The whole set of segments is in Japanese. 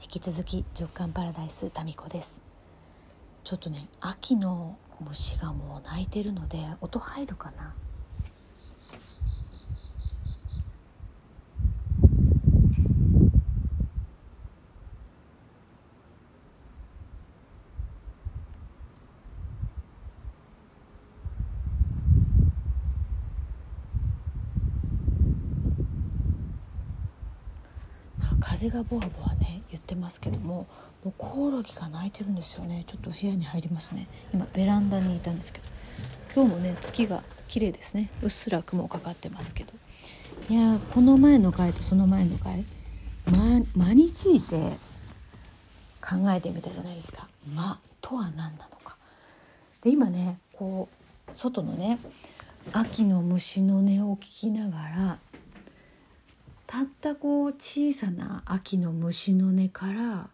引き続き直感パラダイスタミコです。ちょっとね秋の虫がもう鳴いてるので音入るかな？風がボワボワねってますけどももうコオロギが鳴いてるんですよね。ちょっと部屋に入りますね。今ベランダにいたんですけど。今日もね月が綺麗ですね。うっすら雲かかってますけど。いやこの前の回とその前の回間間について考えてみたじゃないですか。間とは何なのか。で今ねこう外のね秋の虫の音を聞きながらたったこう小さな秋の虫の音から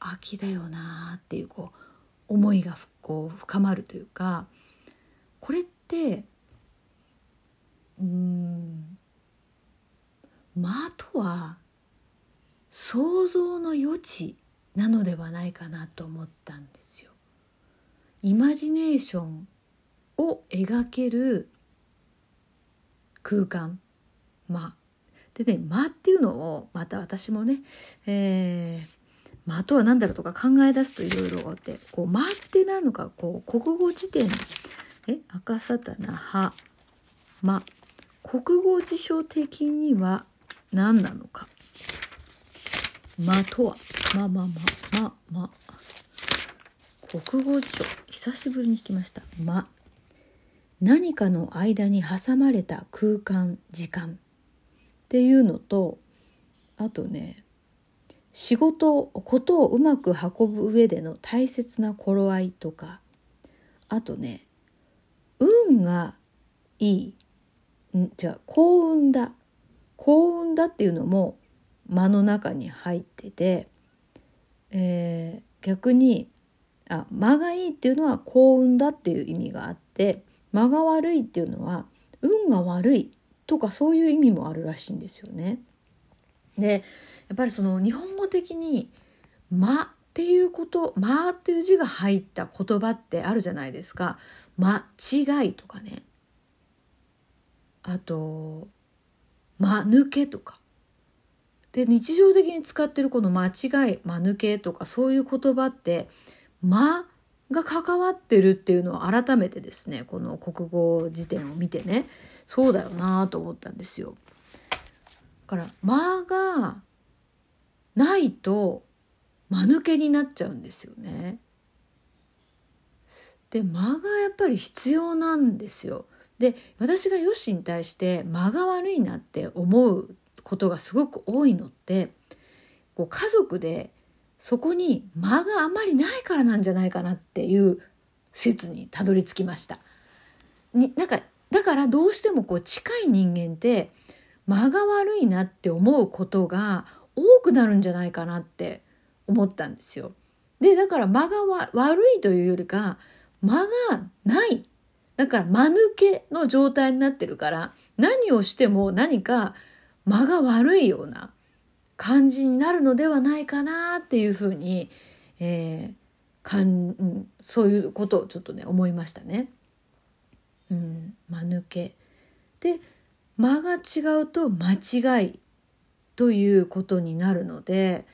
秋だよなっていうこう思いがこう深まるというかこれってうん間とは想像の余地なのではないかなと思ったんですよ。イマジネーションを描ける空間間でね間っていうのをまた私もね、えー、間とは何だろうとか考え出すといろいろあってこう間って何のかこう国語辞典。え赤さたなは間。国語辞書的には何なのか。間とは。ままままま国語辞書。久しぶりに聞きました。間。何かの間に挟まれた空間時間。っていうのとあとね仕事ことをうまく運ぶ上での大切な頃合いとかあとね運がいいんじゃあ幸運だ。幸運だっていうのも間の中に入ってて、えー、逆にあ間がいいっていうのは幸運だっていう意味があって間が悪いっていうのは運が悪いとかそういう意味もあるらしいんですよね。でやっぱりその日本語的に「間」っていうこと「間」っていう字が入った言葉ってあるじゃないですか。間違いとかねあと間抜けとかで日常的に使ってるこの間違い間抜けとかそういう言葉って間が関わってるっていうのを改めてですねこの国語辞典を見てねそうだよなと思ったんですよ。だから間がないと間抜けになっちゃうんですよね。で間がやっぱり必要なんですよ。で私がヨシに対して間が悪いなって思うことがすごく多いのってこう家族でそこに間があまりないからなんじゃないかなっていう説にたどり着きました。になんかだからどうしてもこう近い人間って間が悪いなって思うことが多くなるんじゃないかなって思ったんですよ。でだから間が悪いというよりか間がないだから間抜けの状態になってるから何をしても何か間が悪いような感じになるのではないかなっていうふうに、えー、かん、うん、そういうことをちょっとね思いましたね。うん、間抜けで間が違うと間違いということになるので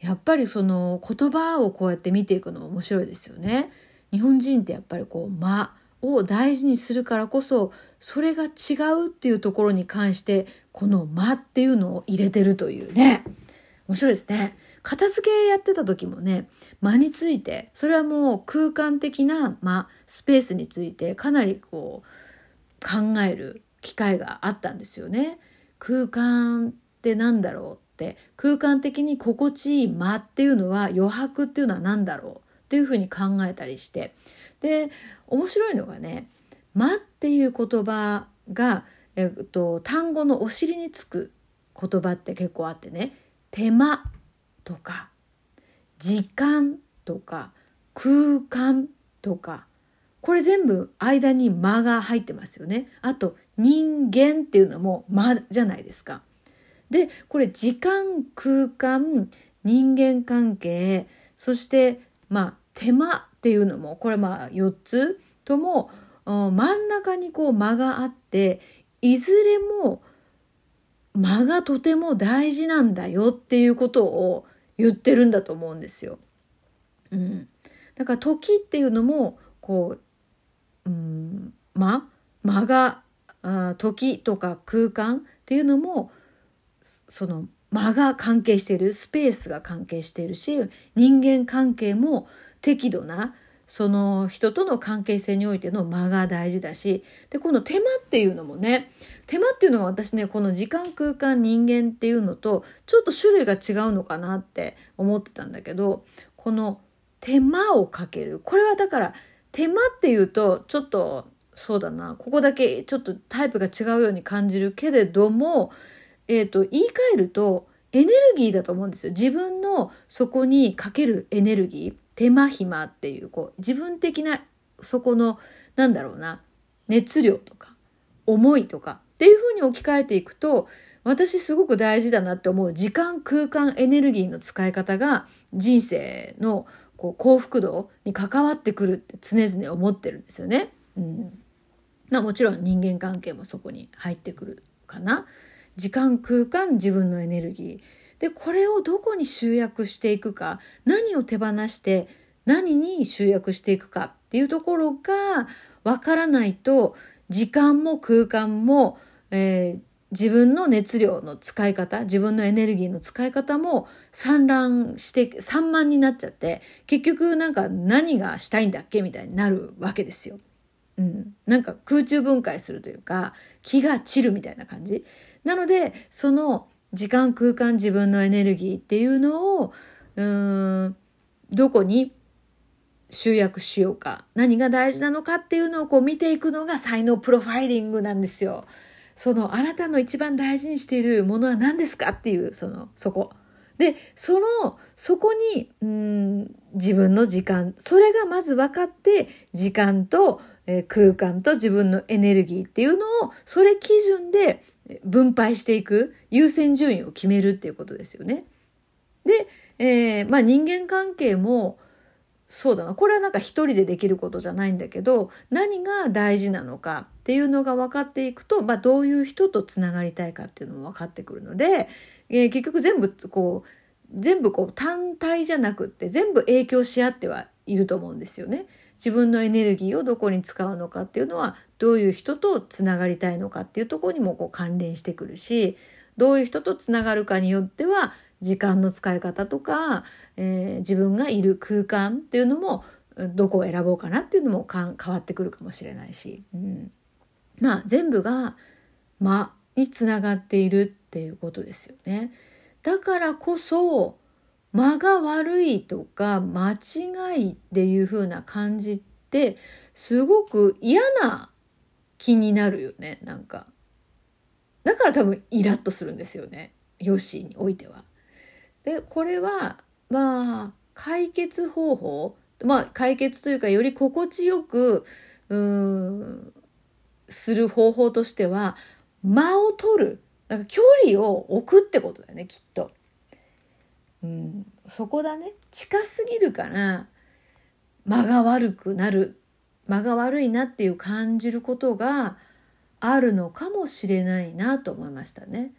やっぱりその言葉をこうやって見ていくの面白いですよね。日本人ってやっぱりこう間を大事にするからこそそれが違うっていうところに関してこの間っていうのを入れてるというね面白いですね。片付けやってた時もね間についてそれはもう空間的な間スペースについてかなりこう考える機会があったんですよね。空間って何だろうって。空間的に心地いい間っていうのは余白っていうのは何だろうっていうふうに考えたりして。で面白いのがね「間」っていう言葉が、えっと、単語のお尻につく言葉って結構あってね「手間」とか「時間」とか「空間」とかこれ全部間に間が入ってますよね。あと人間っていうのも間じゃないですか。でこれ時間空間人間関係そしてまあ手間っていうのもこれまあ4つとも真ん中にこう間があっていずれも間がとても大事なんだよっていうことを言ってるんだと思うんですよ。うん、だから時っていうのもこう、うん、間？間があ時とか空間っていうのもその間が関係しているスペースが関係しているし人間関係も適度なその人との関係性においての間が大事だしでこの手間っていうのもね手間っていうのが私ねこの時間空間人間っていうのとちょっと種類が違うのかなって思ってたんだけどこの手間をかける。これはだから手間っていうとちょっとそうだな。ここだけちょっとタイプが違うように感じるけれども、えーと、言い換えるとエネルギーだと思うんですよ自分のそこにかけるエネルギー手間暇っていうこう自分的なそこのなんだろうな熱量とか思いとかっていうふうに置き換えていくと私すごく大事だなって思う時間空間エネルギーの使い方が人生のこう幸福度に関わってくるって常々思ってるんですよね。うん、まあもちろん人間関係もそこに入ってくるかな。時間空間自分のエネルギー。でこれをどこに集約していくか何を手放して何に集約していくかっていうところがわからないと時間も空間も、えー、自分の熱量の使い方自分のエネルギーの使い方も散乱して散漫になっちゃって結局なんか何がしたいんだっけみたいになるわけですよ。うん、なんか空中分解するというか気が散るみたいな感じ。なのでその時間空間自分のエネルギーっていうのをうーんどこに集約しようか何が大事なのかっていうのをこう見ていくのが才能プロファイリングなんですよ。そのあなたの一番大事にしているものは何ですかっていうそのそこ。でそのそこにうん自分の時間それがまず分かって時間と、えー、空間と自分のエネルギーっていうのをそれ基準で分配していく優先順位を決めるっていうことですよね。で、えー、まあ人間関係もそうだなこれはなんか一人でできることじゃないんだけど何が大事なのかっていうのが分かっていくと、まあ、どういう人とつながりたいかっていうのも分かってくるので、えー、結局全部こう全部こう単体じゃなくって全部影響し合ってはいると思うんですよね。自分のエネルギーをどこに使うのかっていうのはどういう人とつながりたいのかっていうところにもこう関連してくるしどういう人とつながるかによっては時間の使い方とか、えー、自分がいる空間っていうのもどこを選ぼうかなっていうのも変わってくるかもしれないし、うん、まあ全部が「間」につながっているっていうことですよね。だからこそ間が悪いとか間違いっていう風な感じってすごく嫌な気になるよねなんか。だから多分イラッとするんですよねヨッシーにおいては。でこれはまあ解決方法まあ解決というかより心地よくうんする方法としては間を取るなんか距離を置くってことだよねきっと。うん、そこだね。近すぎるから間が悪くなる。間が悪いなっていう感じることがあるのかもしれないなと思いましたね。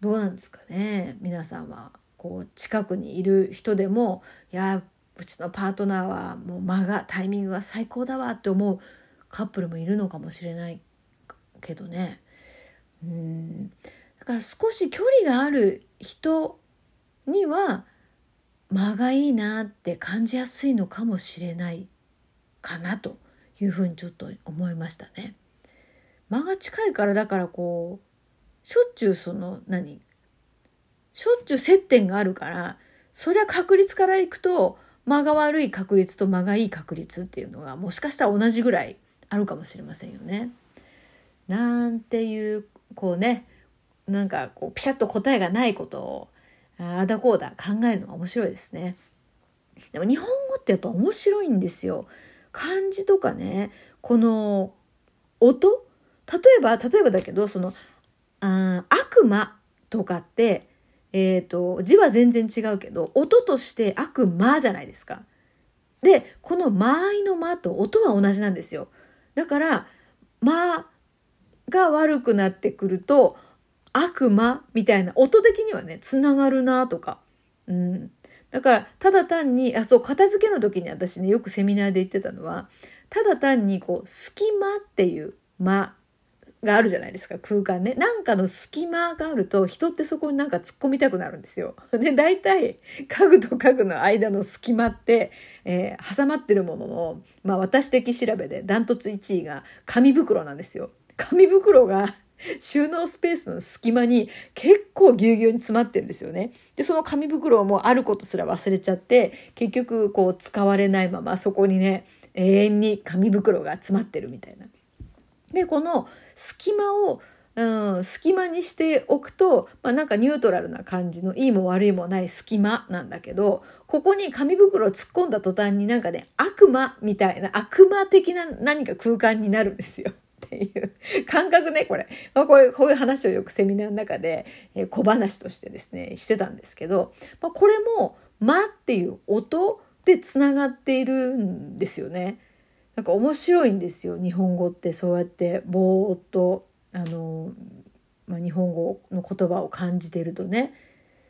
どうなんですかね。皆さんはこう近くにいる人でもいやうちのパートナーはもう間がタイミングが最高だわって思うカップルもいるのかもしれないけどね。うん。だから少し距離がある人には間がいいなって感じやすいのかもしれないかなというふうにちょっと思いましたね。間が近いからだからこうしょっちゅうその何？しょっちゅう接点があるから、そりゃ確率からいくと、間が悪い確率と間がいい確率っていうのがもしかしたら同じぐらいあるかもしれませんよね。なんていう、こうね、なんかこうピシャッと答えがないことをあだこうだ考えるのが面白いですね。でも日本語ってやっぱ面白いんですよ。漢字とかね、この音？例えば、例えばだけど、その、あ悪魔とかってえっ、ー、と、字は全然違うけど、音として悪魔じゃないですか。で、この間合いの間と音は同じなんですよ。だから、間が悪くなってくると、悪魔みたいな音的にはね、つながるなとか。うん。だから、ただ単に、あ、そう、片付けの時に私ね、よくセミナーで言ってたのは、ただ単にこう、隙間っていう間があるじゃないですか、空間ね。なんかの隙間があると、人ってそこになんか突っ込みたくなるんですよ。で、大体、家具と家具の間の隙間って、えー、挟まってるものの、まあ私的調べでダントツ1位が紙袋なんですよ。紙袋が収納スペースの隙間に結構ぎゅうぎゅうに詰まってんですよね。で、その紙袋もあることすら忘れちゃって、結局こう使われないままそこにね、永遠に紙袋が詰まってるみたいな。で、この隙間を、うん、隙間にしておくと、まあ、なんかニュートラルな感じのいいも悪いもない隙間なんだけど、ここに紙袋を突っ込んだ途端になんかね、悪魔みたいな、悪魔的な何か空間になるんですよ。っていう感覚ね、これ。まあ、これ、こういう話をよくセミナーの中で、え、小話としてですね、してたんですけど、まあ、これも、まっていう音でつながっているんですよね。なんか面白いんですよ日本語ってそうやってぼーっとあの、まあ、日本語の言葉を感じてるとね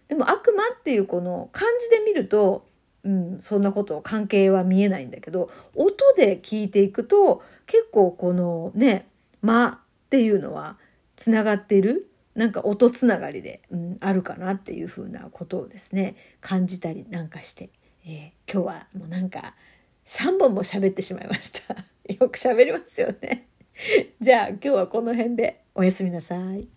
でも悪魔っていうこの漢字で見ると、うん、そんなこと関係は見えないんだけど音で聞いていくと結構このね「間」っていうのはつながっているなんか音つながりで、うん、あるかなっていうふうなことをですね感じたりなんかして、えー、今日はもうなんか3本も喋ってしまいました。よく喋りますよね。じゃあ今日はこの辺でおやすみなさい。